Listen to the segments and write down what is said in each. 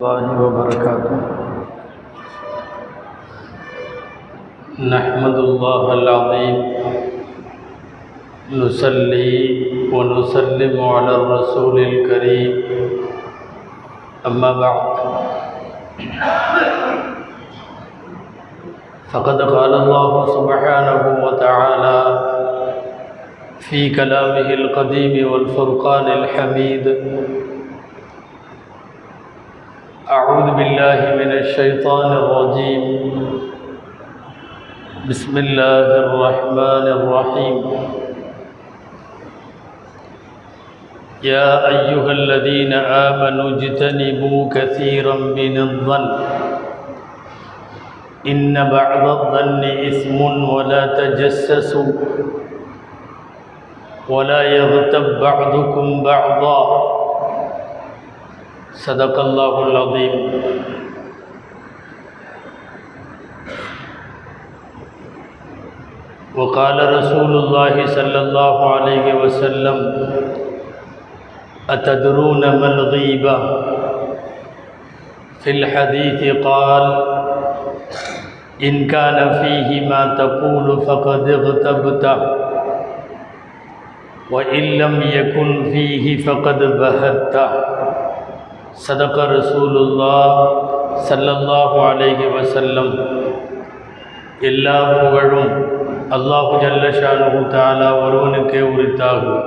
الله وبركاته. نحمد الله العظيم. نصلي ونسلم على الرسول الكريم. أما بعد. فقد قال الله سبحانه وتعالى في كلامه القديم والفرقان الحميد. أعوذ بالله من الشيطان الرجيم. بسم الله الرحمن الرحيم. يا أيها الذين آمنوا اجتنبوا كثيرا من الظن. إن بعض الظن إثم ولا تجسسوا ولا يغتب بعضكم بعضا. صدق الله العظيم وقال رسول الله صلى الله عليه وسلم أتدرون ما الغيبة في الحديث قال إن كان فيه ما تقول فقد اغتبته وإن لم يكن فيه فقد بهته صدق رسول الله சல்லல்லாஹு அலைஹி வசல்லம் எல்லா புகழும் அல்லாஹு ஜல்லஷானு தாலா ஒருவனுக்கே உரித்தாகும்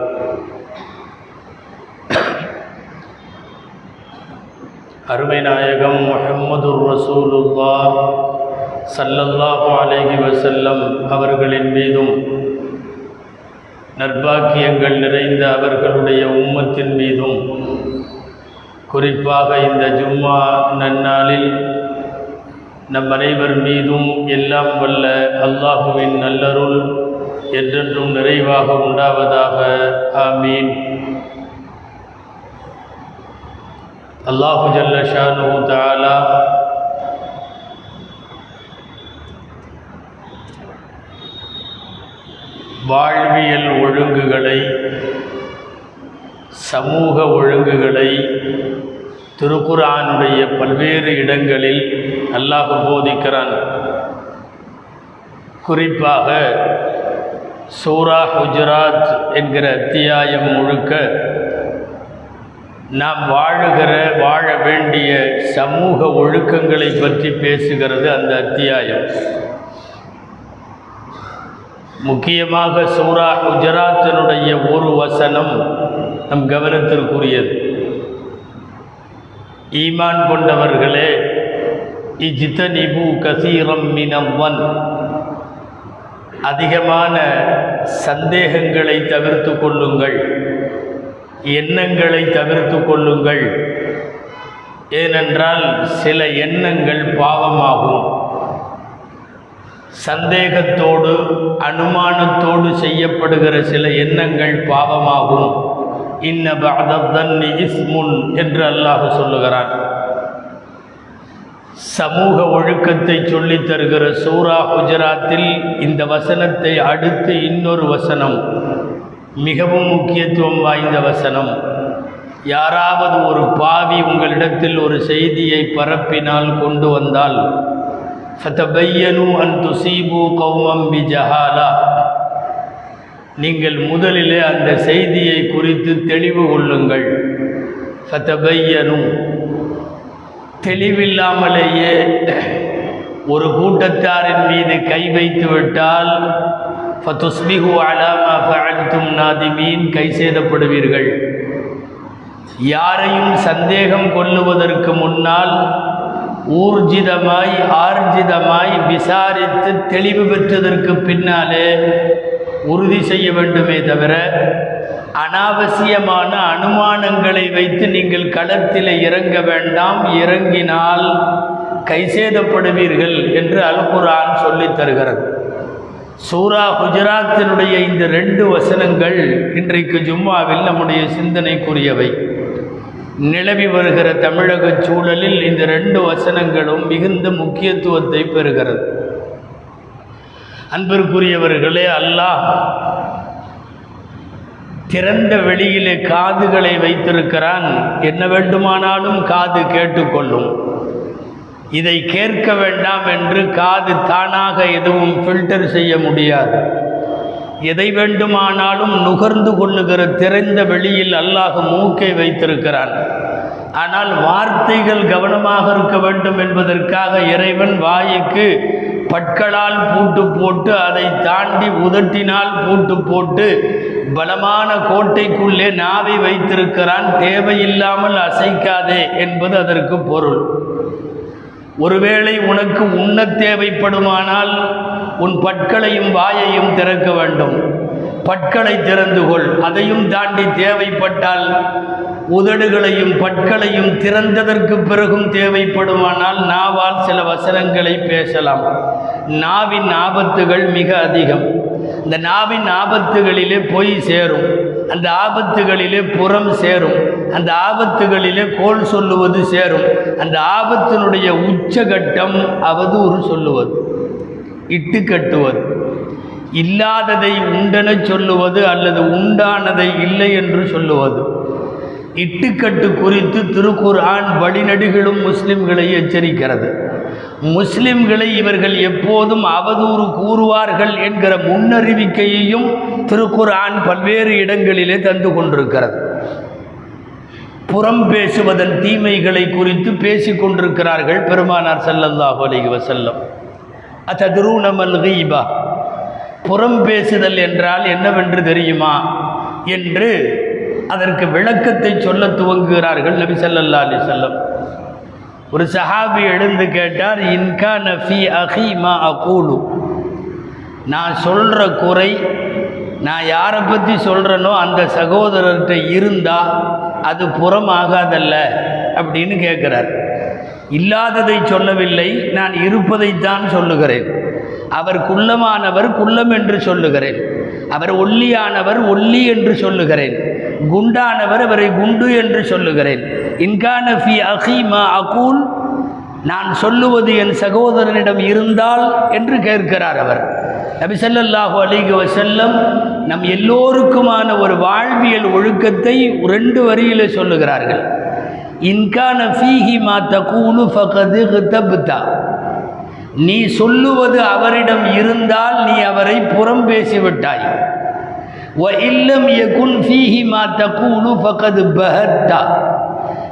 அருமை நாயகம் முஹம்மது ரசூலுல்லா சல்லல்லாஹு அலைஹி வசல்லம் அவர்களின் மீதும் நற்பாக்கியங்கள் நிறைந்த அவர்களுடைய உம்மத்தின் மீதும் குறிப்பாக இந்த ஜும்மா நன்னாளில் நம் அனைவர் மீதும் எல்லாம் வல்ல அல்லாஹுவின் நல்லருள் என்றென்றும் நிறைவாக உண்டாவதாக. ஆமீன். அல்லாஹு ஜல்ல ஷானு தாலா வாழ்வியல் ஒழுங்குகளை சமூக ஒழுங்குகளை திருக்குரானுடைய பல்வேறு இடங்களில் அல்லாஹ் போதிக்கிறான். குறிப்பாக சூரா குஜராத் என்கிற அத்தியாயம் முழுக்க நாம் வாழுகிற வாழ வேண்டிய சமூக ஒழுக்கங்களை பற்றி பேசுகிறது அந்த அத்தியாயம். முக்கியமாக சூரா குஜராத்தினுடைய ஒரு வசனம் நம் கவனத்திற்குரியது. ஈமான் கொண்டவர்களே இஜித்தனிபு கசீரம் மினவன் அதிகமான சந்தேகங்களை தவிர்த்து கொள்ளுங்கள். எண்ணங்களை தவிர்த்து கொள்ளுங்கள். ஏனென்றால் சில எண்ணங்கள் பாவமாகும். சந்தேகத்தோடு அனுமானத்தோடு செய்யப்படுகிற சில எண்ணங்கள் பாவமாகும். இன்ன பாதத்தன் இஸ்முன் என்று அல்லாஹ் சொல்லுகிறான். சமூக ஒழுக்கத்தை சொல்லித் தருகிற சூரா குஜராத்தில் இந்த வசனத்தை அடுத்து இன்னொரு வசனம் மிகவும் முக்கியத்துவம் வாய்ந்த வசனம். யாராவது ஒரு பாவி உங்களிடத்தில் ஒரு செய்தியை பரப்பினால் கொண்டு வந்தால் ஃபத்தபையனு அன் துசீபு கௌமம் பி ஜஹாலா நீங்கள் முதலிலே அந்த செய்தியை குறித்து தெளிவு கொள்ளுங்கள். சத்தபையனும் தெளிவில்லாமலேயே ஒரு கூட்டத்தாரின் மீது கை வைத்து விட்டால் ஃபதுஸ்பிஹு அலாமா ஃபஅல்தும் நாதிமீன் கை சேதப்படுவீர்கள். யாரையும் சந்தேகம் கொள்ளுவதற்கு முன்னால் ஊர்ஜிதமாய் ஆர்ஜிதமாய் விசாரித்து தெளிவு பெற்றதற்கு பின்னாலே உறுதி செய்ய வேண்டுமே தவிர அனாவசியமான அனுமானங்களை வைத்து நீங்கள் களத்தில் இறங்க வேண்டாம் இறங்கினால் கைசேதப்படுவீர்கள் என்று அல்குரான் சொல்லித் தருகிறது. சூரா குஜராத்தினுடைய இந்த ரெண்டு வசனங்கள் இன்றைக்கு ஜும்மாவில் நம்முடைய சிந்தனைக்குரியவை. நிலவி வருகிற தமிழக சூழலில் இந்த ரெண்டு வசனங்களும் மிகுந்த முக்கியத்துவத்தை பெறுகிறது. அன்பிற்குரியவர்களே அல்லாஹ் திறந்த வெளியிலே காதுகளை வைத்திருக்கிறான். என்ன வேண்டுமானாலும் காது கேட்டுக்கொள்ளும். இதை கேட்க வேண்டாம் என்று காது தானாக எதுவும் ஃபில்டர் செய்ய முடியாது. எதை வேண்டுமானாலும் நுகர்ந்து கொள்ளுகிற திறந்த வெளியில் அல்லாஹ் மூக்கை வைத்திருக்கிறான். ஆனால் வார்த்தைகள் கவனமாக இருக்க வேண்டும் என்பதற்காக இறைவன் வாய்க்கு பற்களால் பூட்டு போட்டு அதை தாண்டி உதட்டினால் பூட்டு போட்டு பலமான கோட்டைக்குள்ளே நாவை வைத்திருக்கிறான். தேவையில்லாமல் அசைக்காதே என்பது அதற்கு பொருள். ஒருவேளை உனக்கு உண்ண தேவைப்படுமானால் உன் பற்களையும் வாயையும் திறக்க வேண்டும். பற்களை திறந்து கொள். அதையும் தாண்டி தேவைப்பட்டால் உதடுகளையும் பற்களையும் திறந்ததற்கு பிறகும் தேவைப்படுமானால் நாவால் சில வசனங்களை பேசலாம். நாவின் ஆபத்துகள் மிக அதிகம். இந்த நாவின் ஆபத்துகளிலே போய் சேரும். அந்த ஆபத்துகளிலே புறம் சேரும். அந்த ஆபத்துகளிலே கோல் சொல்லுவது சேரும். அந்த ஆபத்தினுடைய உச்சகட்டம் அவதூறு சொல்லுவது இட்டு கட்டுவது. இல்லாததை உண்டென சொல்லுவது அல்லது உண்டானதை இல்லை என்று சொல்லுவது. இட்டுக்கட்டு குறித்து திருக்குர்ஆன் வழிநடுகளும் முஸ்லிம்களை எச்சரிக்கிறது. முஸ்லிம்களை இவர்கள் எப்போதும் அவதூறு கூறுவார்கள் என்கிற முன்னறிவிக்கையையும் திருக்குர்ஆன் பல்வேறு இடங்களிலே தந்து கொண்டிருக்கிறது. புறம் பேசுவதன் தீமைகளை குறித்து பேசிக் கொண்டிருக்கிறார்கள் பெருமானார் செல்லல்லாஹு அலைஹி வஸல்லம். அத்ததுரூனமல் கீபா. புறம் பேசுதல் என்றால் என்னவென்று தெரியுமா? என்று அதற்கு விளக்கத்தை சொல்ல துவங்குகிறார்கள் நபி சல்லல்லா அலி செல்லம் ஒரு சஹாபி எழுந்து கேட்டார் இன்கா நஃபி அஹி மா அகூலு. நான் சொல்கிற குறை நான் யாரை பற்றி சொல்கிறேனோ அந்த சகோதரர்கிட்ட இருந்தால் அது புறமாகாதல்ல அப்படின்னு கேட்குறார் இல்லாததை சொல்லவில்லை நான் இருப்பதைத்தான் சொல்லுகிறேன். அவர் குள்ளமானவர் குள்ளம் என்று சொல்லுகிறேன். அவர் ஒல்லியானவர் ஒல்லி என்று சொல்லுகிறேன். குண்டானவர் அவரை குண்டு என்று சொல்லுகிறேன். இன்கான ஃபி அஹீமா அகூல் நான் சொல்லுவது என் சகோதரனிடம் இருந்தால் என்று கேட்கிறார் அவர். நபிசல்லாஹு ஸல்லல்லாஹு வசல்லம் நம் எல்லோருக்குமான ஒரு வாழ்வியல் ஒழுக்கத்தை ரெண்டு வரியிலே சொல்லுகிறார்கள். இன்கான ஃபீஹி மா தகூலு ஃபகது கிதப்தா நீ சொல்லுவது அவரிடம் இருந்தால் நீ அவரை புறம் பேசிவிட்டாய். இல்லம் எகுன் ஃபீஹி மா தகூலு ஃபகது பஹத்தா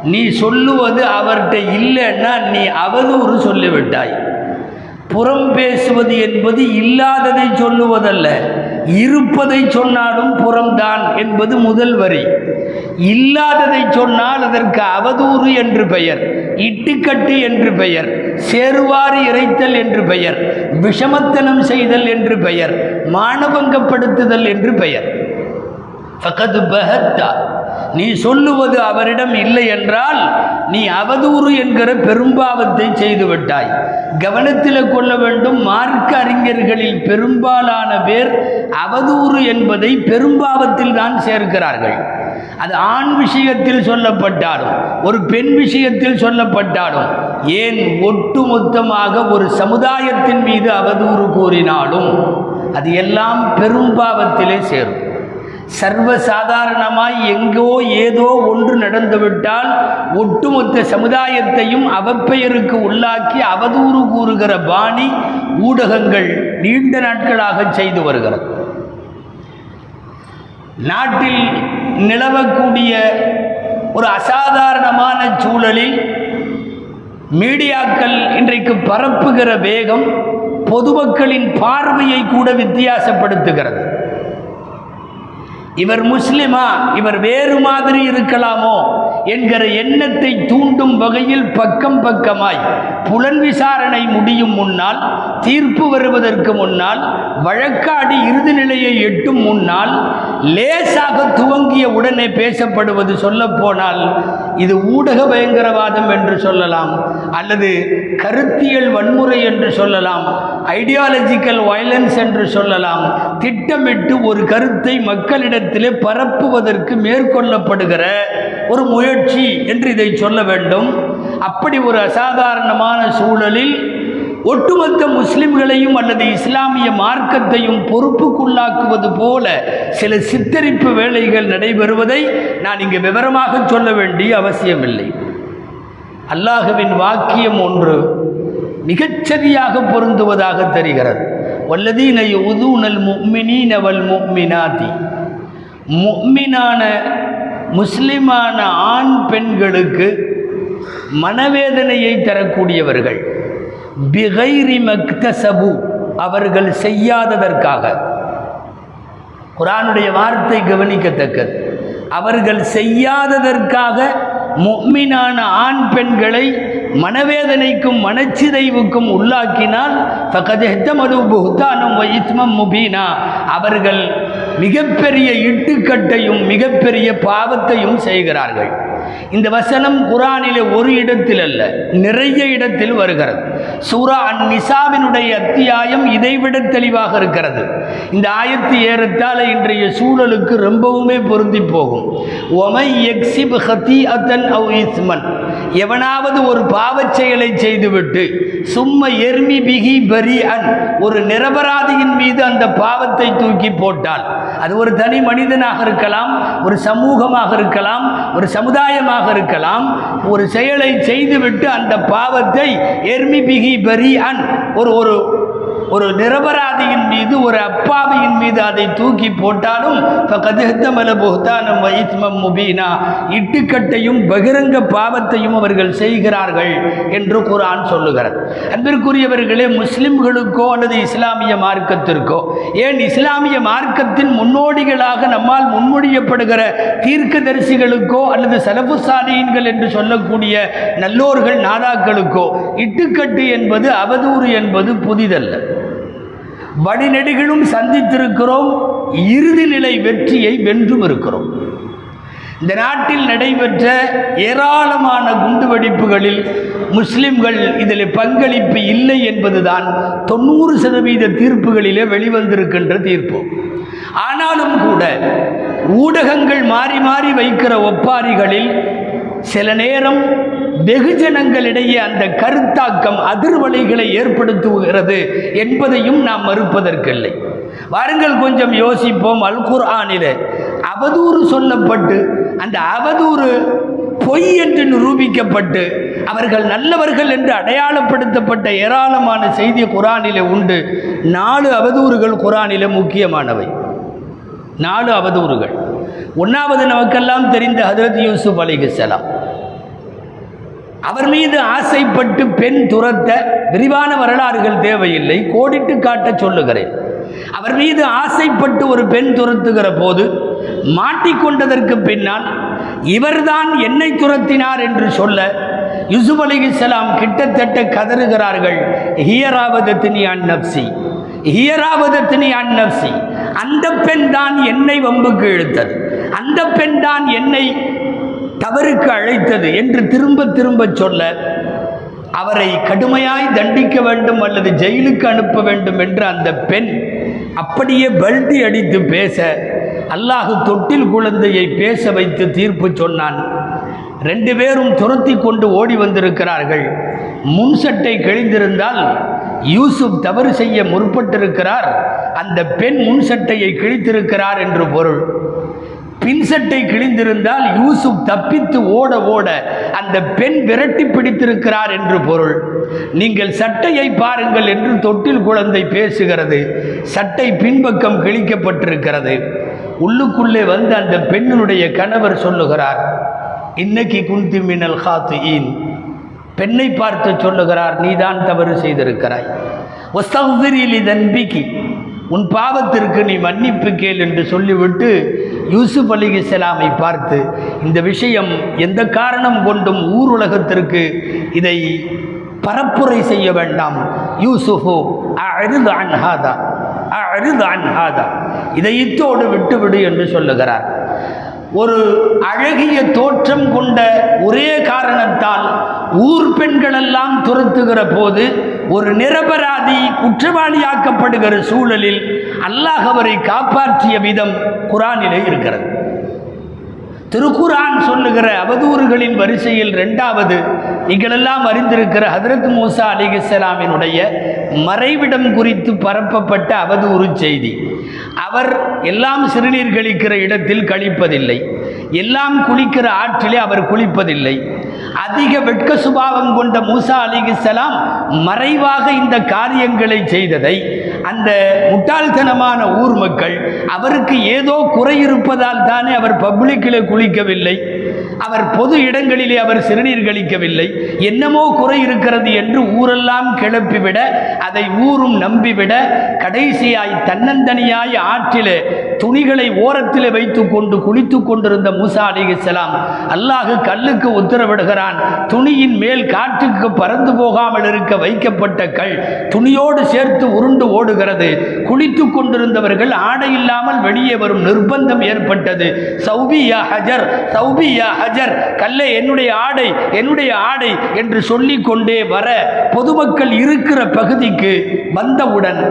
நீ சொல்லுவது அவர்கிட்ட இல்லைன்னா நீ அவதூறு சொல்லிவிட்டாய். புறம் பேசுவது என்பது இல்லாததை சொல்லுவதல்ல. இருப்பதை சொன்னாலும் புறம்தான் என்பது முதல் வரி. இல்லாததை சொன்னால் அதற்கு அவதூறு என்று பெயர் இட்டுக்கட்டு என்று பெயர் சேருவாறு இறைத்தல் என்று பெயர் விஷமத்தனம் செய்தல் என்று பெயர் மானபங்கப்படுத்துதல் என்று பெயர். பகது பஹத்தா. நீ சொல்லுவது அவரிடம் இல்லை என்றால் நீ அவதூறு என்கிற பெரும்பாவத்தை செய்துவிட்டாய் கவனத்தில் கொள்ள வேண்டும். மார்க்க அறிஞர்களில் பெரும்பாலான பேர் அவதூறு என்பதை பெரும்பாவத்தில் தான் சேர்க்கிறார்கள். அது ஆண் விஷயத்தில் சொல்லப்பட்டாலும் ஒரு பெண் விஷயத்தில் சொல்லப்பட்டாலும் ஏன் ஒட்டுமொத்தமாக ஒரு சமுதாயத்தின் மீது அவதூறு கூறினாலும் அது எல்லாம் பெரும்பாவத்திலே சேரும். சர்வசாதாரணமாய் எங்கோ ஏதோ ஒன்று நடந்துவிட்டால் ஒட்டுமொத்த சமுதாயத்தையும் அவப்பெயருக்கு உள்ளாக்கி அவதூறு கூறுகிற பாணி ஊடகங்கள் நீண்ட நாட்களாக செய்து வருகிறது. நாட்டில் நிலவக்கூடிய ஒரு அசாதாரணமான சூழலில் மீடியாக்கள் இன்றைக்கு பரப்புகிற வேகம் பொதுமக்களின் பார்வையை கூட வித்தியாசப்படுத்துகிறது. இவர் முஸ்லிமா இவர் வேறு மாதிரி இருக்கலாமோ என்கிற எண்ணத்தை தூண்டும் வகையில் பக்கம் பக்கமாய் புலன் விசாரணை முடியும் முன்னால் தீர்ப்பு வருவதற்கு முன்னால் வழக்காடி இறுதி நிலையை எட்டும் முன்னால் லேசாக துவங்கிய உடனே பேசப்படுவது சொல்லப்போனால் இது ஊடக பயங்கரவாதம் என்று சொல்லலாம் அல்லது கருத்தியல் வன்முறை என்று சொல்லலாம். ஐடியாலஜிக்கல் வயலன்ஸ் என்று சொல்லலாம். திட்டமிட்டு ஒரு கருத்தை மக்களிடத்திலே பரப்புவதற்கு மேற்கொள்ளப்படுகிற ஒரு முயற்சி என்று இதை சொல்ல வேண்டும். அப்படி ஒரு அசாதாரணமான சூழலில் ஒட்டுமொத்த முஸ்லிம்களையும் அல்லது இஸ்லாமிய மார்க்கத்தையும் பொறுப்புக்குள்ளாக்குவது போல சில சித்தரிப்பு வேலைகள் நடைபெறுவதை நான் இங்கு விவரமாக சொல்ல வேண்டிய அவசியமில்லை. அல்லாஹுவின் வாக்கியம் ஒன்று. மிகச்சரியாக பொருந்துவதாக தெரிகிறது. வல்லதீன உதூனல் முக்மினீன வல் முக்மினாதி முக்மினான முஸ்லிமான ஆண் பெண்களுக்கு மனவேதனையை தரக்கூடியவர்கள். பிகைரி மக்தசபு அவர்கள் செய்யாததற்காக. குரானுடைய வார்த்தை கவனிக்கத்தக்கது. அவர்கள் செய்யாததற்காக முக்மினான ஆண் பெண்களை மனவேதனைக்கும் மனச்சிதைவுக்கும் உள்ளாக்கினால் ஃபகதெத்தமது முபீனா. அவர்கள் மிகப்பெரிய இட்டுக்கட்டையும் மிகப்பெரிய பாவத்தையும் செய்கிறார்கள். இந்த வசனம் குரானிலே ஒரு இடத்தில் அல்ல நிறைய இடத்தில் வருகிறது. சூரா அன் நிசாவினுடைய அத்தியாயம் இதைவிட தெளிவாக இருக்கிறது. இந்த ஆயத்து ஏறத்தாழ இன்றைய சூழலுக்கு ரொம்பவுமே பொருந்தி போகும். ஒமை எக்ஸிப் ஹத்தி அத்தன் அவ் இஸ்மன். எவனாவது ஒரு பாவச் செயலை செய்துவிட்டு சும்ம எர்மி பிகி பரி அன் ஒரு நிரபராதியின் மீது அந்த பாவத்தை தூக்கி போட்டான் அது ஒரு தனி மனிதனாக இருக்கலாம் ஒரு சமூகமாக இருக்கலாம் ஒரு சமுதாயமாக இருக்கலாம். ஒரு செயலை செய்துவிட்டு அந்த பாவத்தை எர்மி பிகி பரி அன் ஒரு ஒரு ஒரு நிரபராதியின் மீது ஒரு அப்பாவியின் மீது அதை தூக்கி போட்டாலும் கதிர்த்தமல புகத்தானம் வைத்மம் முபீனா. இட்டுக்கட்டையும் பகிரங்க பாவத்தையும் அவர்கள் செய்கிறார்கள் என்று குரான் சொல்லுகிறது. அன்பிற்குரியவர்களே முஸ்லிம்களுக்கோ அல்லது இஸ்லாமிய மார்க்கத்திற்கோ ஏன் இஸ்லாமிய மார்க்கத்தின் முன்னோடிகளாக நம்மால் முன்மொழியப்படுகிற தீர்க்கதரிசிகளுக்கோ அல்லது சலபு என்று சொல்லக்கூடிய நல்லோர்கள் நாதாக்களுக்கோ இட்டுக்கட்டு என்பது அவதூறு என்பது புதிதல்ல. வழிநெடுகளும் சந்தித்திருக்கிறோம். இறுதி நிலை வெற்றியை வென்றும் இருக்கிறோம். இந்த நாட்டில் நடைபெற்ற ஏராளமான குண்டுவெடிப்புகளில் முஸ்லிம்கள் இதில் பங்களிப்பு இல்லை என்பதுதான் தொண்ணூறு சதவீத தீர்ப்புகளிலே வெளிவந்திருக்கின்ற தீர்ப்பு. ஆனாலும் கூட ஊடகங்கள் மாறி மாறி வைக்கிற ஒப்பாரிகளில் சில நேரம் வெகுஜனங்களிடையே அந்த கருத்தாக்கம் அதிர்வலைகளை ஏற்படுத்துகிறது என்பதையும் நாம் மறுப்பதற்கில்லை. வாருங்கள் கொஞ்சம் யோசிப்போம் அல் ஆனிலே அவதூறு சொல்லப்பட்டு அந்த அவதூறு பொய் என்று நிரூபிக்கப்பட்டு அவர்கள் நல்லவர்கள் என்று அடையாளப்படுத்தப்பட்ட ஏராளமான செய்தி குரானிலே உண்டு. நாலு அவதூறுகள் குரானிலே முக்கியமானவை. நாலு அவதூறுகள். ஒன்றாவது நமக்கெல்லாம் தெரிந்த ஹதரத் யூசுப் அலிகலாம் அவர் மீது ஆசைப்பட்டு பெண் துரத்த விரிவான வரலாறுகள் தேவையில்லை. கோடிட்டு காட்ட சொல்லுகிறேன். அவர் மீது ஆசைப்பட்டு ஒரு பெண் துரத்துகிற போது மாட்டிக்கொண்டதற்கு பின்னால் இவர்தான் என்னை துரத்தினார் என்று சொல்ல யூசுப் அலிகலாம் கிட்டத்தட்ட கதறுகிறார்கள். ஹியராவதத்தினி அன் நப்சி ஹியராவதத்தினி அன் நப்சி அந்த பெண் தான் என்னை வம்புக்கு இழுத்தது. அந்த பெண் தான் என்னை தவறுக்கு அழைத்தது என்று திரும்ப திரும்ப சொல்ல அவரை கடுமையாய் தண்டிக்க வேண்டும் அல்லது ஜெயிலுக்கு அனுப்ப வேண்டும் என்று அந்த பெண் அப்படியே பல்டி அடித்து பேச அல்லாஹு தொட்டில் குழந்தையை பேச வைத்து தீர்ப்பு சொன்னான். ரெண்டு பேரும் துரத்தி கொண்டு ஓடி வந்திருக்கிறார்கள். முன் சட்டை கிழிந்திருந்தால் யூசுப் தவறு செய்ய முற்பட்டிருக்கிறார். அந்த பெண் முன் சட்டையை கிழித்திருக்கிறார் என்று பொருள். பின்சட்டை கிழிந்திருந்தால் யூசுப் தப்பித்து ஓட ஓட அந்த பெண் விரட்டி பிடித்திருக்கிறார் என்று பொருள். நீங்கள் சட்டையை பாருங்கள் என்று தொட்டில் குழந்தை பேசுகிறது. சட்டை பின்பக்கம் கிழிக்கப்பட்டிருக்கிறது. உள்ளுக்குள்ளே வந்து அந்த பெண்ணினுடைய கணவர் சொல்லுகிறார் இன்னைக்கு குந்தி மினல் ஹாத்து ஈன் பெண்ணை பார்த்து சொல்லுகிறார் நீதான் தவறு செய்திருக்கிறாய். ஒஸ்தகிரிலி தன்பிக்கு உன் பாவத்திற்கு நீ மன்னிப்பு கேள் என்று சொல்லிவிட்டு யூசுப் அலிகலாமை பார்த்து இந்த விஷயம் எந்த காரணம் கொண்டும் ஊர் உலகத்திற்கு இதை பரப்புரை செய்ய வேண்டாம். யூசுஃபோ அழுது அன்ஹாதா அழுது அன்ஹாதா இதை இத்தோடு விட்டுவிடு என்று சொல்லுகிறார். ஒரு அழகிய தோற்றம் கொண்ட ஒரே காரணத்தால் ஊர் பெண்களெல்லாம் துரத்துகிற போது ஒரு நிரபராதி குற்றவாளியாக்கப்படுகிற சூழலில் அல்லாஹ் அவரை காப்பாற்றிய விதம் குரானிலே இருக்கிறது. திருக்குரான் சொல்லுகிற அவதூறுகளின் வரிசையில் ரெண்டாவது நீங்களெல்லாம் அறிந்திருக்கிற ஹதரத் மூசா அலிகலாமினுடைய மறைவிடம் குறித்து பரப்பப்பட்ட அவதூறு செய்தி. அவர் எல்லாம் சிறுநீர் கழிக்கிற இடத்தில் கழிப்பதில்லை எல்லாம் குளிக்கிற ஆற்றிலே அவர் குளிப்பதில்லை. அதிக வெட்க சுபாவம் கொண்ட மூசா அலிகுசலாம் மறைவாக இந்த காரியங்களை செய்ததை அந்த முட்டாள்தனமான ஊர் மக்கள் அவருக்கு ஏதோ குறை இருப்பதால் தானே அவர் பப்ளிக்கில் குளிக்கவில்லை அவர் பொது இடங்களிலே அவர் சிறுநீர் கழிக்கவில்லை என்னமோ குறை இருக்கிறது என்று ஊரெல்லாம் கிளப்பிவிட அதை ஊரும் நம்பிவிட கடைசியாய் தன்னந்தனியாய் ஆற்றிலே துணிகளை ஓரத்தில் வைத்து கொண்டு குளித்துக் கொண்டிருந்த மூசா அலிகலாம் அல்லாஹு கல்லுக்கு உத்தரவிடுகிறார் உத்தரவிடுகிறான் துணியின் மேல் காற்றுக்கு பறந்து போகாமல் இருக்க வைக்கப்பட்ட கல் துணியோடு சேர்த்து உருண்டு ஓடுகிறது. குளித்து கொண்டிருந்தவர்கள் ஆடை இல்லாமல் வெளியே வரும் நிர்பந்தம் ஏற்பட்டது. சௌபியா ஹஜர் சௌபியா ஹஜர் கல்லை என்னுடைய ஆடை என்னுடைய ஆடை என்று சொல்லிக்கொண்டே வர பொதுமக்கள் இருக்கிற பகுதிக்கு வந்தவுடன்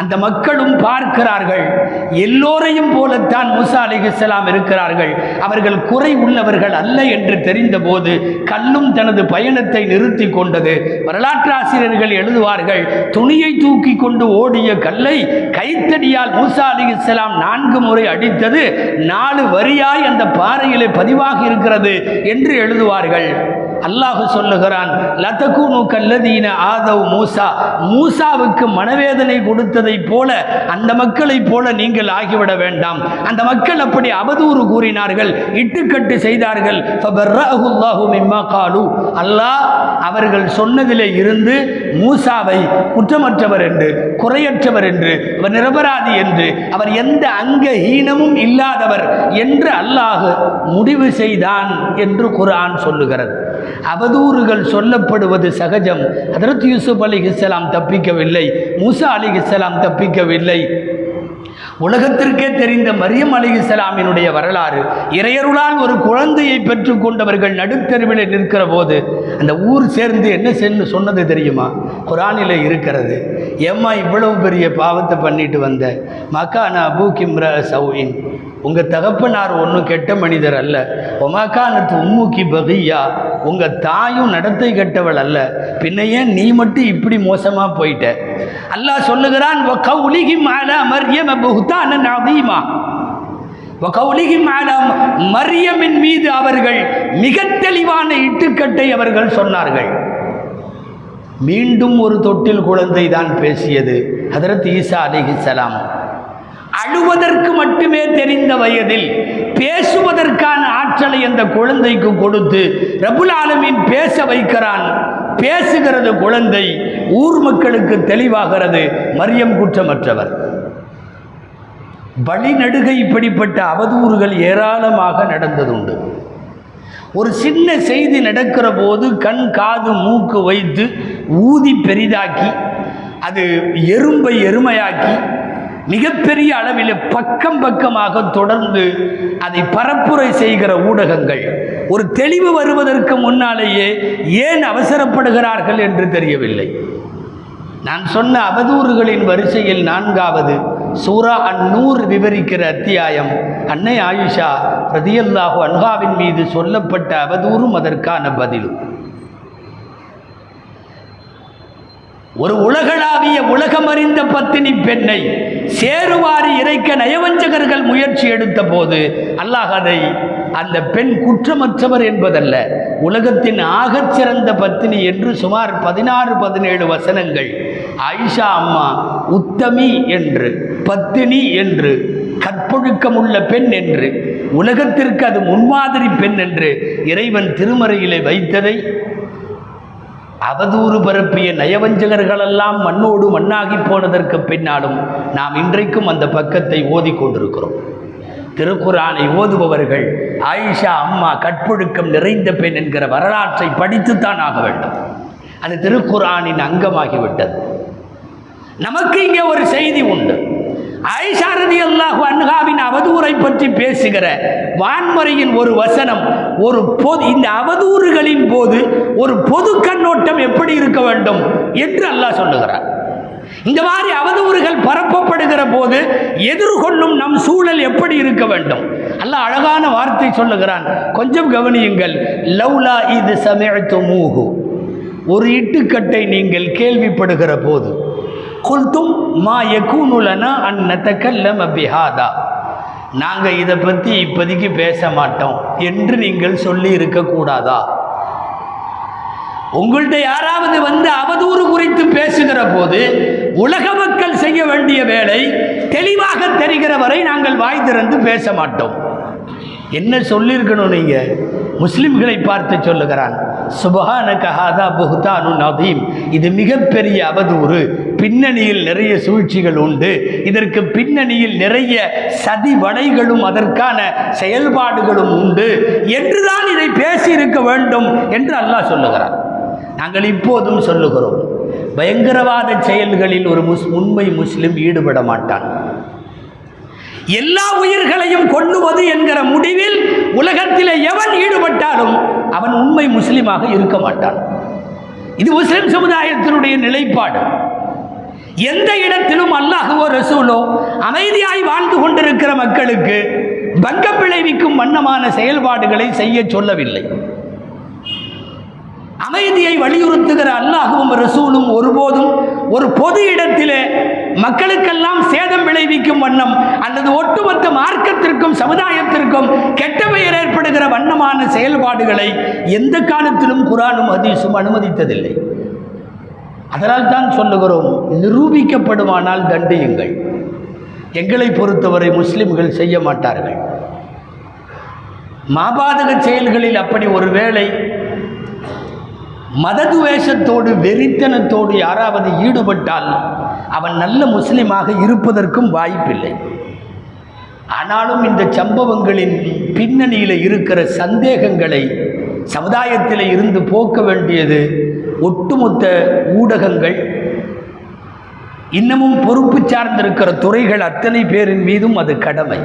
அந்த மக்களும் பார்க்கிறார்கள். எல்லோரையும் போலத்தான் மூசா அலிகலாம் இருக்கிறார்கள். அவர்கள் குறை உள்ளவர்கள் அல்ல என்று தெரிந்தபோது கல்லும் தனது பயணத்தை நிறுத்தி கொண்டது. வரலாற்று ஆசிரியர்கள் எழுதுவார்கள் துணியை தூக்கி கொண்டு ஓடிய கல்லை கைத்தடியால் மூசா அலிகலாம் நான்கு முறை அடித்தது. நாலு வரியாய் அந்த பாறையிலே பதிவாகி இருக்கிறது என்று எழுதுவார்கள். அல்லாஹு சொல்லுகிறான் லதகு கல்லதீன ஆதவ் மூசா. மூசாவுக்கு மனவேதனை கொடுத்ததைப் போல அந்த மக்களைப் போல நீங்கள் ஆகிவிட வேண்டாம். அந்த மக்கள் அப்படி அவதூறு கூறினார்கள் இட்டுக்கட்டு செய்தார்கள். காலு. அல்லாஹ் அவர்கள் சொன்னதிலே இருந்து மூசாவை குற்றமற்றவர் என்று குறையற்றவர் என்று அவர் நிரபராதி என்று அவர் எந்த அங்கஹீனமும் இல்லாதவர் என்று அல்லாஹ் முடிவு செய்தான் என்று குரான் சொல்லுகிறது. அவதூறுகள் சொல்லப்படுவது சகஜம். ஹதரத் யூசுப் அலி இஸ்லாம் தப்பிக்கவில்லை. மூசா அலி இஸ்லாம் தப்பிக்கவில்லை. உலகத்திற்கே தெரிந்த மரியம் அலி இஸ்லாமினுடைய வரலாறு இறையருளால் ஒரு குழந்தையை பெற்றுக்கொண்டவர்கள் நடுத்தருவில் நிற்கிற போது அந்த ஊர் சேர்ந்து என்ன சென்று சொன்னது தெரியுமா? குரானில் இருக்கிறது. ஏம்மா இவ்வளவு பெரிய பாவத்தை பண்ணிட்டு வந்த? மக்கானா பூ கிம்ரா சவுயின் உங்கள் தகப்பனார் ஒன்றும் கெட்ட மனிதர் அல்ல. ஒமாக்கானத்து உம்முக்கி பகையா. உங்கள் தாயும் நடத்தை கெட்டவள் அல்ல. பின்னையே நீ மட்டும் இப்படி மோசமாக போயிட்ட? அல்லாஹ் சொல்லுகிறான் "வகௌலிஹி மாலா மரியம் புகுத்தான் அதிகமா வகௌலிஹி அலா மரியமின் மீது அவர்கள் மிக தெளிவான இட்டுக்கட்டை அவர்கள் சொன்னார்கள். மீண்டும் ஒரு தொட்டில் குழந்தை தான் பேசியது. ஹதரத் ஈசா அலிஹிசலாம் அழுவதற்கு மட்டுமே தெரிந்த வயதில் பேசுவதற்கான ஆற்றலை அந்த குழந்தைக்கு கொடுத்து ரபுல் ஆலமீன் பேச வைக்கிறான். பேசுகிறது குழந்தை ஊர் மக்களுக்கு தெளிவாகிறது மரியம் குற்றமற்றவர். வழிநடுகை இப்படிப்பட்ட அவதூறுகள் ஏராளமாக நடந்ததுண்டு. ஒரு சின்ன செய்தி நடக்கிற போது கண் காது மூக்கு வைத்து ஊதி பெரிதாக்கி அது எறும்பை எருமையாக்கி மிகப்பெரிய அளவில் பக்கம் பக்கமாக தொடர்ந்து அதை பரப்புரை செய்கிற ஊடகங்கள். ஒரு தெளிவு வருவதற்கு முன்னாலேயே ஏன் அவசரப்படுகிறார்கள் என்று தெரியவில்லை. நான் சொன்ன அவதூறுகளின் வரிசையில் நான்காவது சூரா அந்நூறு விவரிக்கிற அத்தியாயம். அன்னை ஆயுஷா ரதியல்லாஹு அன்ஹாவின் மீது சொல்லப்பட்ட அவதூறும் அதற்கான பதிலும். ஒரு உலகளாவிய உலகமறிந்த பத்தினி பெண்ணை சேருவாரி இறைக்க நயவஞ்சகர்கள் முயற்சி எடுத்த போது அல்லாஹ் அதை அந்த பெண் குற்றமற்றவர் என்பதல்ல. உலகத்தின் ஆகச் சிறந்த பத்தினி என்று சுமார் பதினாறு பதினேழு வசனங்கள். ஆயிஷா அம்மா உத்தமி என்று பத்தினி என்று கற்பொழுக்கமுள்ள பெண் என்று உலகத்திற்கு அது முன்மாதிரி பெண் என்று இறைவன் திருமறையிலே வைத்ததை அவதூறு பரப்பிய நயவஞ்சகர்களெல்லாம் மண்ணோடு மண்ணாகி போனதற்கு பின்னாலும் நாம் இன்றைக்கும் அந்த பக்கத்தை ஓதிக் கொண்டிருக்கிறோம். திருக்குறானை ஓதுபவர்கள் ஆயிஷா அம்மா கற்பொழுக்கம் நிறைந்த பெண் என்கிற வரலாற்றை படித்துத்தான் ஆக வேண்டும். அது திருக்குறானின் அங்கமாகிவிட்டது. நமக்கு இங்கே ஒரு செய்தி உண்டு. ஆயிஷா ரலியல்லாஹு அன்ஹாவின் பேசுகிற வான்முறையின் ஒரு வசனம் ஒரு பொது இந்த அவதூறுகளின் போது ஒரு பொது கண்ணோட்டம் எப்படி இருக்க வேண்டும் என்று அல்லாஹ் சொல்லுகிறார். இந்த மாதிரி அவதூறுகள் பரப்பப்படுகிற போது எதிர்கொள்ளும் நம் சூழல் எப்படி இருக்க வேண்டும்? அல்ல அழகான வார்த்தை சொல்லுகிறான். கொஞ்சம் கவனியுங்கள். லவ்லா இது சமயத்து மூகு ஒரு இட்டுக்கட்டை நீங்கள் கேள்விப்படுகிற போது கொல்தும் மா யகூனுலனா அந்நத்தக்கல்லம் பிஹாதா. நாங்கள் இதை பற்றி இப்போதைக்கு பேச மாட்டோம் என்று நீங்கள் சொல்லி இருக்கக்கூடாதா உங்கள்கிட்ட யாராவது வந்து அவதூறு குறித்து பேசுகிற போது உலக மக்கள் செய்ய வேண்டிய வேலை தெளிவாக தெரிகிற வரை நாங்கள் வாய் திறந்து பேச மாட்டோம். என்ன சொல்லியிருக்கணும் நீங்கள் முஸ்லிம்களை பார்த்து சொல்லுகிறான் சுபஹான கஹாதா புஹ்தானு நதீம். இது மிகப்பெரிய அவதூறு. பின்னணியில் நிறைய சூழ்ச்சிகள் உண்டு. இதற்கு பின்னணியில் நிறைய சதி வடைகளும் அதற்கான செயல்பாடுகளும் உண்டு. என்றுதான் இதை பேசியிருக்க வேண்டும் என்று அல்லாஹ் சொல்லுகிறான். நாங்கள் இப்போதும் சொல்லுகிறோம் பயங்கரவாத செயல்களில் ஒரு முஸ் உண்மை முஸ்லிம் ஈடுபட மாட்டான். எல்லா உயிர்களையும் கொள்ளுவது என்கிற முடிவில் உலகத்திலே எவன் ஈடுபட்டாலும் அவன் உண்மை முஸ்லீமாக இருக்க மாட்டான். இது முஸ்லிம் சமுதாயத்தினுடைய நிலைப்பாடு. எந்த இடத்திலும் அல்லாஹுவோ ரசூலோ அமைதியாய் வாழ்ந்து கொண்டிருக்கிற மக்களுக்கு பங்க விளைவிக்கும் வண்ணமான செயல்பாடுகளை செய்ய சொல்லவில்லை. அமைதியை வலியுறுத்துகிற அல்லாஹுவும் ரசூலும் ஒருபோதும் ஒரு பொது இடத்திலே மக்களுக்கெல்லாம் சேதம் விளைவிக்கும் வண்ணம் அல்லது ஒட்டுமொத்த மார்க்கத்திற்கும் சமுதாயத்திற்கும் கெட்ட பெயர் ஏற்படுகிற வண்ணமான செயல்பாடுகளை எந்த காலத்திலும் குரானும் அதீசும் அனுமதித்ததில்லை. அதனால் தான் சொல்லுகிறோம் நிரூபிக்கப்படுமானால் தண்டியுங்கள். எங்களை பொறுத்தவரை முஸ்லிம்கள் செய்ய மாட்டார்கள். மாபாதக செயல்களில் அப்படி ஒரு வேளை மததுவேஷத்தோடு வெறித்தனத்தோடு யாராவது ஈடுபட்டால் அவன் நல்ல முஸ்லீமாக இருப்பதற்கும் வாய்ப்பில்லை. ஆனாலும் இந்த சம்பவங்களின் பின்னணியில் இருக்கிற சந்தேகங்களை சமுதாயத்தில் இருந்து போக்க வேண்டியது ஒட்டுமொத்த ஊடகங்கள் இன்னமும் பொறுப்பு சார்ந்திருக்கிற துறைகள் அத்தனை பேரின் மீதும் அது கடமை.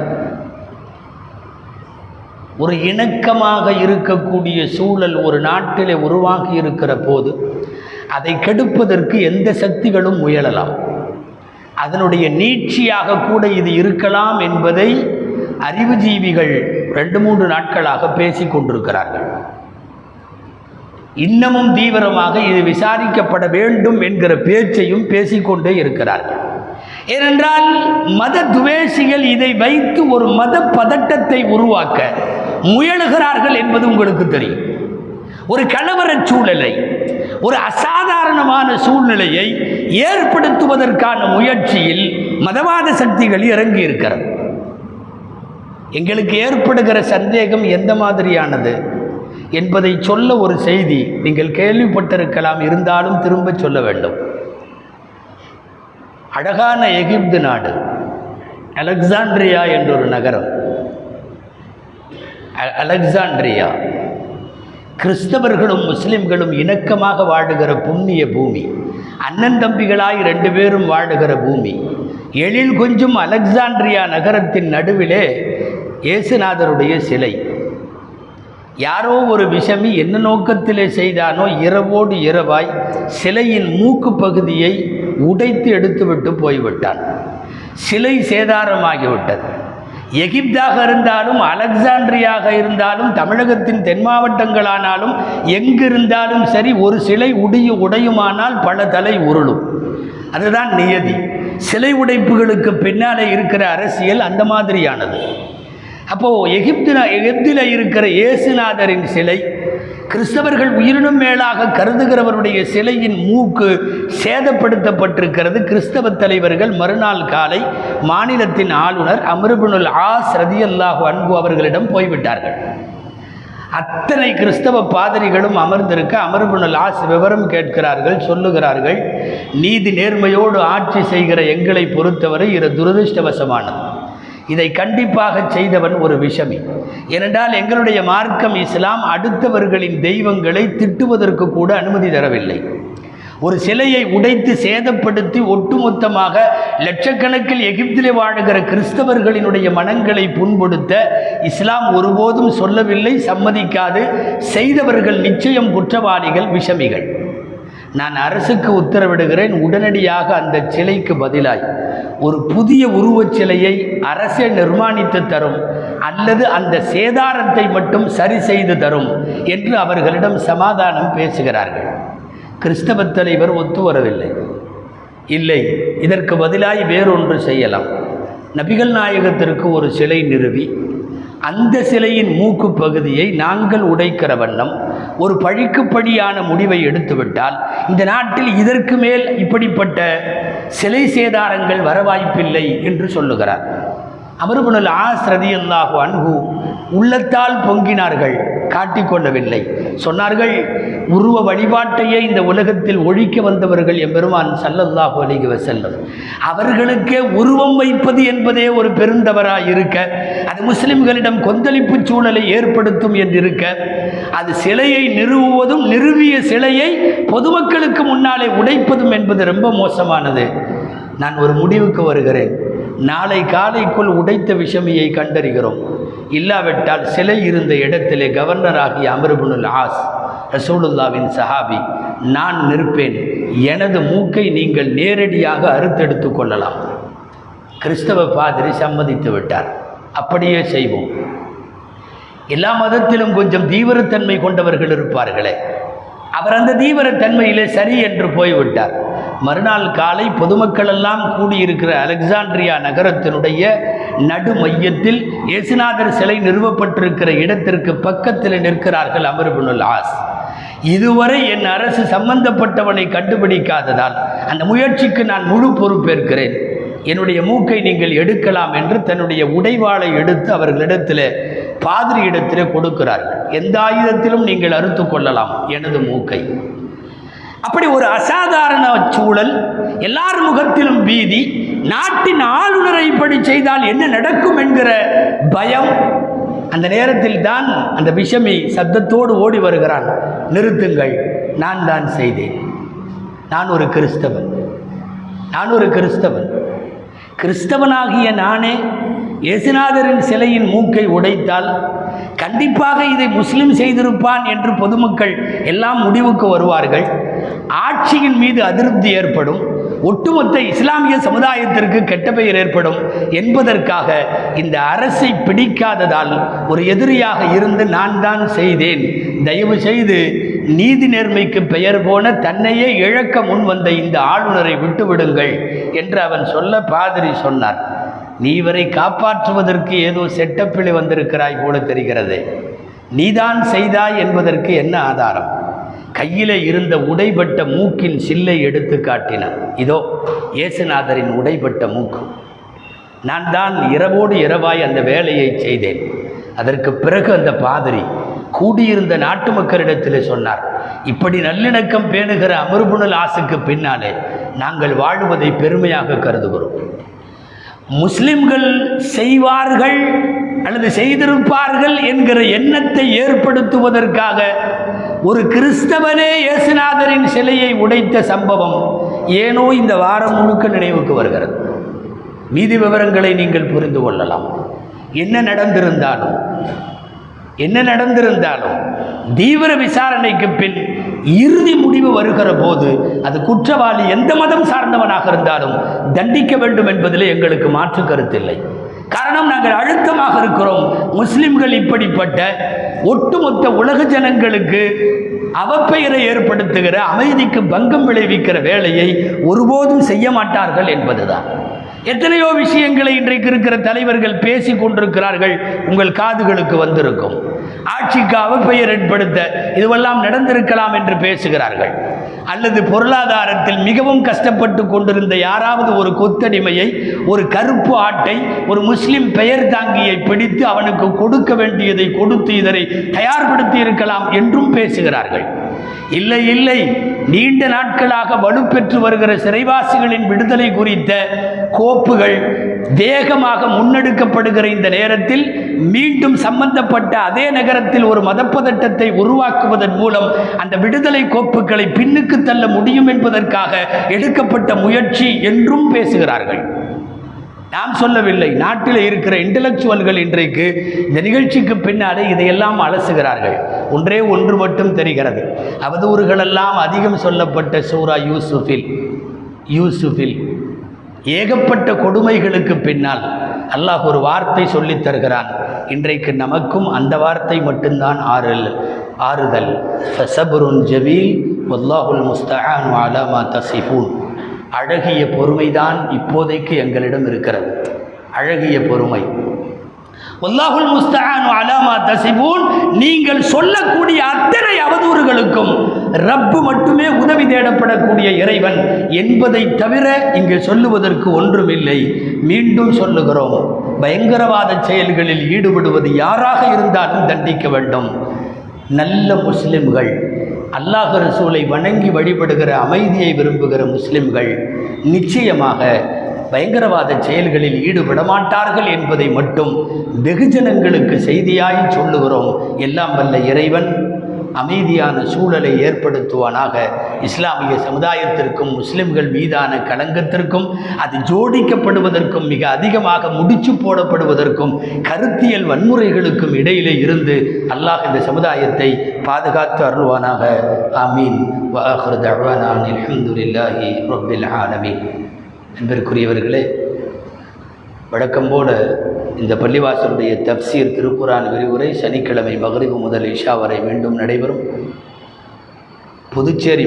ஒரு இணக்கமாக இருக்கக்கூடிய சூழல் ஒரு நாட்டிலே உருவாகி இருக்கிற போது அதை கெடுப்பதற்கு எந்த சக்திகளும் முயலலாம். அதனுடைய நீட்சியாக கூட இது இருக்கலாம் என்பதை அறிவுஜீவிகள் ரெண்டு மூன்று நாட்களாக பேசி கொண்டிருக்கிறார்கள். இன்னமும் தீவிரமாக இது விசாரிக்கப்பட வேண்டும் என்கிற பேச்சையும் பேசிக்கொண்டே இருக்கிறார்கள். ஏனென்றால் மத துவேஷிகள் இதை வைத்து ஒரு மத பதட்டத்தை உருவாக்க முயலுகிறார்கள் என்பது உங்களுக்கு தெரியும். ஒரு கலவர சூழலை ஒரு அசாதாரணமான சூழ்நிலையை ஏற்படுத்துவதற்கான முயற்சியில் மதவாத சக்திகள் இறங்கி இருக்கிறது எங்களுக்கு ஏற்படுகிற சந்தேகம் எந்த மாதிரியானது என்பதை சொல்ல ஒரு செய்தி நீங்கள் கேள்விப்பட்டிருக்கலாம் இருந்தாலும் திரும்ப சொல்ல வேண்டும். அழகான எகிப்து நாடு அலெக்சாண்ட்ரியா என்றொரு நகரம். அலெக்சாண்ட்ரியா. கிறிஸ்தவர்களும் முஸ்லிம்களும் இணக்கமாக வாழுகிற புண்ணிய பூமி. அண்ணன் தம்பிகளாய் ரெண்டு பேரும் வாழுகிற பூமி. எழில் கொஞ்சம் அலெக்சாண்ட்ரியா நகரத்தின் நடுவிலே இயேசுநாதருடைய சிலை. யாரோ ஒரு விஷமி என்ன நோக்கத்திலே செய்தானோ இரவோடு இரவாய் சிலையின் மூக்கு பகுதியை உடைத்து எடுத்துவிட்டு போய்விட்டான். சிலை சேதாரமாகிவிட்டது. எகிப்தாக இருந்தாலும் அலெக்சாண்ட்ரியாக இருந்தாலும் தமிழகத்தின் தென் மாவட்டங்களானாலும் எங்கிருந்தாலும் சரி ஒரு சிலை உடைய உடையுமானால் பல தலை உருளும். அதுதான் நியதி. சிலை உடைப்புகளுக்கு பின்னாலே இருக்கிற அரசியல் அந்த மாதிரியானது. அப்போது எகிப்தில எகிப்தில் இருக்கிற இயேசுநாதரின் சிலை கிறிஸ்தவர்கள் உயிரினும் மேலாக கருதுகிறவருடைய சிலையின் மூக்கு சேதப்படுத்தப்பட்டிருக்கிறது. கிறிஸ்தவ தலைவர்கள் மறுநாள் காலை மாநிலத்தின் ஆளுநர் அமருபுனுல் ஆஸ் ரதியல்லாஹு அன்பு அவர்களிடம் போய்விட்டார்கள். அத்தனை கிறிஸ்தவ பாதிரிகளும் அமர்ந்திருக்க அமர்புணல் ஆஸ் விவரம் கேட்கிறார்கள் சொல்லுகிறார்கள். நீதி நேர்மையோடு ஆட்சி செய்கிற எங்களை பொறுத்தவரை இது துரதிருஷ்டவசமானது. இதை கண்டிப்பாக செய்தவன் ஒரு விஷமி. ஏனென்றால் எங்களுடைய மார்க்கம் இஸ்லாம் அடுத்தவர்களின் தெய்வங்களை திட்டுவதற்கு கூட அனுமதி தரவில்லை. ஒரு சிலையை உடைத்து சேதப்படுத்தி ஒட்டுமொத்தமாக லட்சக்கணக்கில் எகிப்திலே வாழுகிற கிறிஸ்தவர்களினுடைய மனங்களை புண்படுத்த இஸ்லாம் ஒருபோதும் சொல்லவில்லை சம்மதிக்காது. செய்தவர்கள் நிச்சயம் குற்றவாளிகள் விஷமிகள். நான் அரசுக்கு உத்தரவிடுகிறேன் உடனடியாக அந்த சிலைக்கு பதிலாய். ஒரு புதிய உருவச் சிலையை அரசே நிர்மாணித்து தரும் அல்லது அந்த சேதாரத்தை மட்டும் சரி செய்து தரும் என்று அவர்களிடம் சமாதானம் பேசுகிறார்கள். கிறிஸ்தவ தலைவர் ஒத்து வரவில்லை. இல்லை இதற்கு பதிலாய் வேறொன்று செய்யலாம். நபிகள் நாயகத்திற்கு ஒரு சிலை நிறுவி அந்த சிலையின் மூக்கு பகுதியை நாங்கள் உடைக்கிற வண்ணம் ஒரு பழிக்குப்படியான முடிவை எடுத்துவிட்டால் இந்த நாட்டில் இதற்கு மேல் இப்படிப்பட்ட சிலை சேதாரங்கள் வர வாய்ப்பில்லை என்று சொல்லுகிறார். அமருபுனல் ஆஸ் அல்லாஹு அன்ஹு உள்ளத்தால் பொங்கினார்கள் காட்டிக்கொள்ளவில்லை. சொன்னார்கள் உருவ வழிபாட்டையே இந்த உலகத்தில் ஒழிக்க வந்தவர்கள் எம்பெருமான் சல்லல்லாஹு அலைஹி செல்லம் அவர்களுக்கே உருவம் வைப்பது என்பதே ஒரு பெருந்தவராக இருக்க அது முஸ்லிம்களிடம் கொந்தளிப்பு சூழலை ஏற்படுத்தும் என்றிருக்க அது சிலையை நிறுவுவதும் நிறுவிய சிலையை பொதுமக்களுக்கு முன்னாலே உடைப்பதும் என்பது ரொம்ப மோசமானது. நான் ஒரு முடிவுக்கு வருகிறேன். நாளை காலைக்குள் உடைத்த விஷமியை கண்டறிகிறோம். இல்லாவிட்டால் சிலை இருந்த இடத்திலே கவர்னராகிய அமருபுனுல் ஆஸ் ரசூலுல்லாவின் சஹாபி நான் நிற்பேன். எனது மூக்கை நீங்கள் நேரடியாக அறுத்தெடுத்து கொள்ளலாம். கிறிஸ்தவ பாதிரி சம்மதித்து விட்டார். அப்படியே செய்வோம். எல்லா மதத்திலும் கொஞ்சம் தீவிரத்தன்மை கொண்டவர்கள் இருப்பார்களே. அவர் அந்த தீவிர தன்மையிலே சரி என்று போய்விட்டார். மறுநாள் காலை பொதுமக்கள் எல்லாம் கூடியிருக்கிற அலெக்சாண்ட்ரியா நகரத்தினுடைய நடு மையத்தில் இயேசுநாதர் சிலை நிறுவப்பட்டிருக்கிற இடத்திற்கு பக்கத்தில் நிற்கிறார்கள் அமர்புனுல் ஆஸ் இதுவரை என் அரசு சம்பந்தப்பட்டவனை கண்டுபிடிக்காததால் அந்த முயற்சிக்கு நான் முழு பொறுப்பேற்கிறேன். என்னுடைய மூக்கை நீங்கள் எடுக்கலாம் என்று தன்னுடைய உடைவாளை எடுத்து அவர்களிடத்தில் பாதிரி இடத்திலே கொடுக்கிறார்கள். எந்த ஆயுதத்திலும் நீங்கள் அறுத்து கொள்ளலாம் எனது மூக்கை. அப்படி ஒரு அசாதாரண சூழல் எல்லார் முகத்திலும் பீதி நாட்டின் ஆளுநரை இப்படி செய்தால் என்ன நடக்கும் என்கிற பயம். அந்த நேரத்தில் தான் அந்த விஷமி சப்தத்தோடு ஓடி வருகிறான். நிறுத்துங்கள் நான் தான் செய்தேன். நான் ஒரு கிறிஸ்தவன். நான் ஒரு கிறிஸ்தவன். கிறிஸ்தவனாகிய நானே இயேசுநாதரின் சிலையின் மூக்கை உடைத்தால் கண்டிப்பாக இதை முஸ்லிம் செய்திருப்பான் என்று பொதுமக்கள் எல்லாம் முடிவுக்கு வருவார்கள். ஆட்சியின் மீது அதிருப்தி ஏற்படும். ஒட்டுமொத்த இஸ்லாமிய சமுதாயத்திற்கு கெட்ட பெயர் ஏற்படும் என்பதற்காக இந்த அரசை பிடிக்காததால் ஒரு எதிரியாக இருந்து நான் தான் செய்தேன். தயவு செய்து நீதி நேர்மைக்கு பெயர் போன தன்னையே இழக்க முன் வந்த இந்த ஆளுநரை விட்டுவிடுங்கள் என்று அவன் சொல்ல பாதிரி சொன்னார். நீ இவரை காப்பாற்றுவதற்கு ஏதோ செட்டப்பிழை வந்திருக்கிறாய் போல தெரிகிறது. நீதான் செய்தாய் என்பதற்கு என்ன ஆதாரம்? கையிலே இருந்த உடைபட்ட மூக்கின் சில்லை எடுத்து காட்டினான். இதோ இயேசுநாதரின் உடைபட்ட மூக்கு. நான் தான் இரவோடு இரவாய் அந்த வேலையை செய்தேன். அதற்கு பிறகு அந்த பாதிரி கூடியிருந்த நாட்டு மக்களிடத்தில் சொன்னார் இப்படி நல்லிணக்கம் பேணுகிற அமர்புணல் ஆசுக்கு பின்னாலே நாங்கள் வாழுவதை பெருமையாக கருதுகிறோம். முஸ்லிம்கள் செய்வார்கள் அல்லது செய்திருப்பார்கள் என்கிற எண்ணத்தை ஏற்படுத்துவதற்காக ஒரு கிறிஸ்தவனே இயேசுநாதரின் சிலையை உடைத்த சம்பவம் ஏனோ இந்த வாரம் முழுக்க நினைவுக்கு வருகிறது. மீதி விவரங்களை நீங்கள் புரிந்து கொள்ளலாம். என்ன நடந்திருந்தாலும் என்ன நடந்திருந்தாலும் தீவிர விசாரணைக்கு பின் இறுதி முடிவு வருகிற போது அது குற்றவாளி எந்த மதம் சார்ந்தவனாக இருந்தாலும் தண்டிக்க வேண்டும் என்பதில் எங்களுக்கு மாற்று கருத்தில்லை காரணம் நாங்கள் அழுத்தமாக இருக்கிறோம். முஸ்லிம்கள் இப்படிப்பட்ட ஒட்டுமொத்த உலக ஜனங்களுக்கு அவப்பெயரை ஏற்படுத்துகிற அமைதிக்கு பங்கம் விளைவிக்கிற வேலையை ஒருபோதும் செய்ய மாட்டார்கள் என்பதுதான். எத்தனையோ விஷயங்களை இன்றைக்கு இருக்கிற தலைவர்கள் பேசி கொண்டிருக்கிறார்கள். உங்கள் காதுகளுக்கு வந்திருக்கும். ஆட்சிக்கு அவப்பெயர் ஏற்படுத்த இதுவெல்லாம் நடந்திருக்கலாம் என்று பேசுகிறார்கள். அல்லது பொருளாதாரத்தில் மிகவும் கஷ்டப்பட்டு கொண்டிருந்த யாராவது ஒரு கொத்தடிமையை ஒரு கருப்பு ஆட்டை ஒரு முஸ்லிம் பெயர் தாங்கியை பிடித்து அவனுக்கு கொடுக்க வேண்டியதை கொடுத்து இதனை தயார்படுத்தி இருக்கலாம் என்றும் பேசுகிறார்கள். இல்லை இல்லை. நீண்ட நாட்களாக வலுப்பெற்று வருகிற சிறைவாசிகளின் விடுதலை குறித்த கோப்புகள் வேகமாக முன்னெடுக்கப்படுகிற இந்த நேரத்தில் மீண்டும் சம்பந்தப்பட்ட அதே நகரத்தில் ஒரு மதப்பதட்டத்தை உருவாக்குவதன் மூலம் அந்த விடுதலை கோப்புகளை பின்னுக்கு தள்ள முடியும் என்பதற்காக எடுக்கப்பட்ட முயற்சி என்றும் பேசுகிறார்கள். நாம் சொல்லவில்லை. நாட்டில் இருக்கிற இன்டலெக்சுவல்கள் இன்றைக்கு இந்த நிகழ்ச்சிக்கு பின்னாலே இதையெல்லாம் அலசுகிறார்கள். ஒன்றே ஒன்று மட்டும் தெரிகிறது. அவதூறுகளெல்லாம் அதிகம் சொல்லப்பட்ட சூரா யூசுஃபில் யூசுஃபில். ஏகப்பட்ட கொடுமைகளுக்கு பின்னால் அல்லாஹ் ஒரு வார்த்தை சொல்லித் தருகிறான். இன்றைக்கு நமக்கும் அந்த வார்த்தை மட்டும்தான் ஆறுதல். ஆறுதல் ஃபசபுருன் ஜபீல் வல்லாஹுல் முஸ்தஆன் அலாமா தசிஃபூன் அழகிய பொறுமைதான் இப்போதைக்கு எங்களிடம் இருக்கிறது. அழகிய பொறுமை. ஒல்லாஹுல் முஸ்தான் அலாமா தசிபூன் நீங்கள் சொல்லக்கூடிய அத்தனை அவதூறுகளுக்கும் ரப்பு மட்டுமே உதவி தேடப்படக்கூடிய இறைவன் என்பதை தவிர இங்கு சொல்லுவதற்கு ஒன்றுமில்லை. மீண்டும் சொல்லுகிறோம். பயங்கரவாத செயல்களில் ஈடுபடுவது யாராக இருந்தாலும் தண்டிக்க வேண்டும். நல்ல முஸ்லிம்கள். அல்லாஹ் ரசூலை வணங்கி வழிபடுகிற அமைதியை விரும்புகிற முஸ்லிம்கள் நிச்சயமாக பயங்கரவாத செயல்களில் ஈடுபட மாட்டார்கள் என்பதை மட்டும் வெகுஜனங்களுக்கு செய்தியாய் சொல்லுகிறோம். எல்லாம் வல்ல இறைவன் அமைதியான சூழலை ஏற்படுத்துவானாக. இஸ்லாமிய சமுதாயத்திற்கும் முஸ்லிம்கள் மீதான களங்கத்திற்கும் அது ஜோடிக்கப்படுவதற்கும் மிக அதிகமாக முடிச்சு போடப்படுவதற்கும் கருத்தியல் வன்முறைகளுக்கும் இடையிலே இருந்து அல்லாஹ் இந்த சமுதாயத்தை பாதுகாத்து அருள்வானாக. ஆமீன். வாஹர் தவானான் ஆலமீன். அன்பிற்குரியவர்களே வழக்கம் போல இந்த பள்ளிவாசலுடைய தப்சீர் திருக்குரான் விரிவுரை சனிக்கிழமை மகரிபு முதல் இஷா வரை மீண்டும் நடைபெறும். புதுச்சேரி